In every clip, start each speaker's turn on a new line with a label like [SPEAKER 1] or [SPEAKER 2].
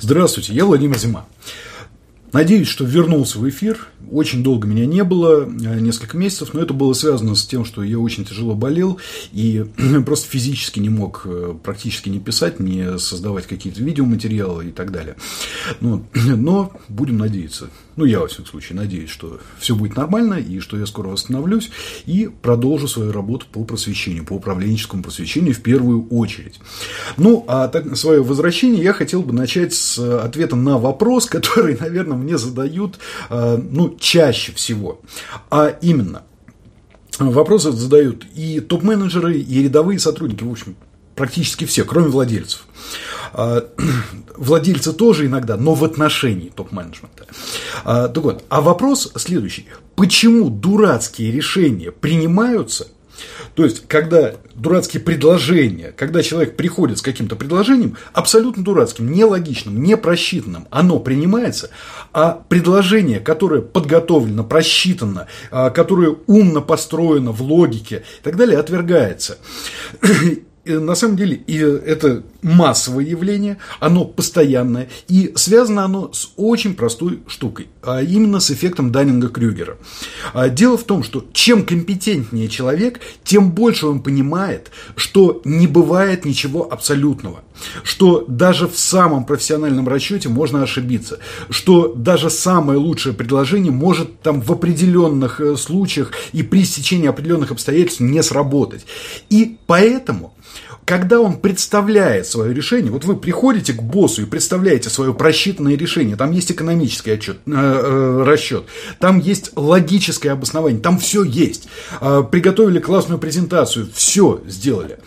[SPEAKER 1] Здравствуйте, я Владимир Зима. Надеюсь, что вернулся в эфир. Очень долго меня не было, э, несколько месяцев, но это было связано с тем, что я очень тяжело болел и просто физически не мог э, практически не писать, не создавать какие-то видеоматериалы и так далее. Но, но будем надеяться, ну я во всяком случае надеюсь, что все будет нормально и что я скоро восстановлюсь и продолжу свою работу по просвещению, по управленческому просвещению в первую очередь. Ну, а так, свое возвращение я хотел бы начать с ответа на вопрос, который, наверное, мне задают, э, ну, чаще всего. А именно, вопросы задают и топ-менеджеры, и рядовые сотрудники, в общем, практически все, кроме владельцев. А, владельцы тоже иногда, но в отношении топ-менеджмента. А, так вот, а вопрос следующий. Почему дурацкие решения принимаются – то есть, когда дурацкие предложения, когда человек приходит с каким-то предложением, абсолютно дурацким, нелогичным, непросчитанным, оно принимается, а предложение, которое подготовлено, просчитано, а, которое умно построено в логике и так далее, отвергается на самом деле и это массовое явление, оно постоянное, и связано оно с очень простой штукой, а именно с эффектом Даннинга-Крюгера. А дело в том, что чем компетентнее человек, тем больше он понимает, что не бывает ничего абсолютного, что даже в самом профессиональном расчете можно ошибиться, что даже самое лучшее предложение может там в определенных э, случаях и при стечении определенных обстоятельств не сработать. И поэтому когда он представляет свое решение, вот вы приходите к боссу и представляете свое просчитанное решение, там есть экономический отчет, э, э, расчет, там есть логическое обоснование, там все есть. Э, приготовили классную презентацию, все сделали.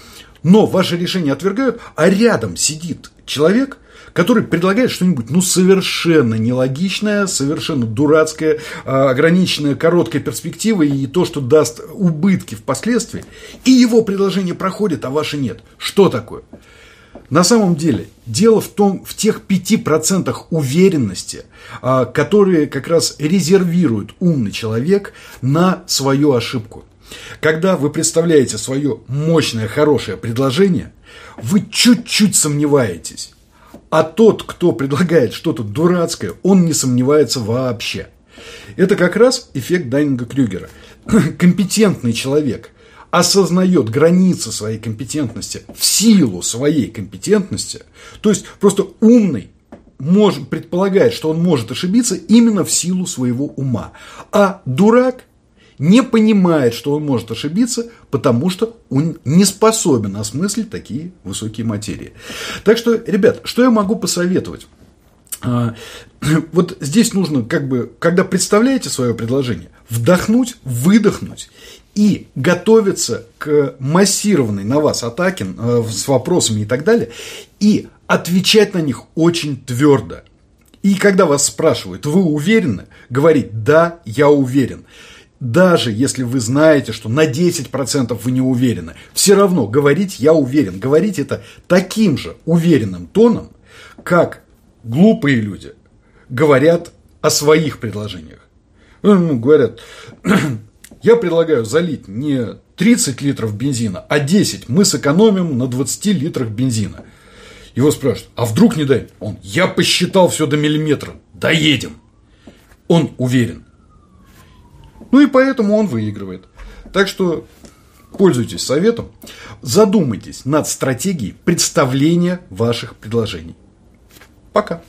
[SPEAKER 1] Но ваше решение отвергают, а рядом сидит человек, который предлагает что-нибудь, ну, совершенно нелогичное, совершенно дурацкое, а, ограниченное короткой перспективой и то, что даст убытки впоследствии, и его предложение проходит, а ваше нет. Что такое? На самом деле, дело в том, в тех 5% уверенности, а, которые как раз резервирует умный человек на свою ошибку. Когда вы представляете свое мощное, хорошее предложение, вы чуть-чуть сомневаетесь. А тот, кто предлагает что-то дурацкое, он не сомневается вообще. Это как раз эффект Дайнинга-Крюгера. Компетентный человек осознает границы своей компетентности в силу своей компетентности, то есть просто умный может, предполагает, что он может ошибиться именно в силу своего ума. А дурак не понимает, что он может ошибиться, потому что он не способен осмыслить такие высокие материи. Так что, ребят, что я могу посоветовать? А, вот здесь нужно, как бы, когда представляете свое предложение, вдохнуть, выдохнуть и готовиться к массированной на вас атаке э, с вопросами и так далее, и отвечать на них очень твердо. И когда вас спрашивают, вы уверены, говорить, да, я уверен даже если вы знаете, что на 10% вы не уверены, все равно говорить «я уверен», говорить это таким же уверенным тоном, как глупые люди говорят о своих предложениях. Ну, ну говорят, я предлагаю залить не 30 литров бензина, а 10. Мы сэкономим на 20 литрах бензина. Его спрашивают, а вдруг не дай? Он, я посчитал все до миллиметра, доедем. Он уверен. Ну и поэтому он выигрывает. Так что пользуйтесь советом, задумайтесь над стратегией представления ваших предложений. Пока.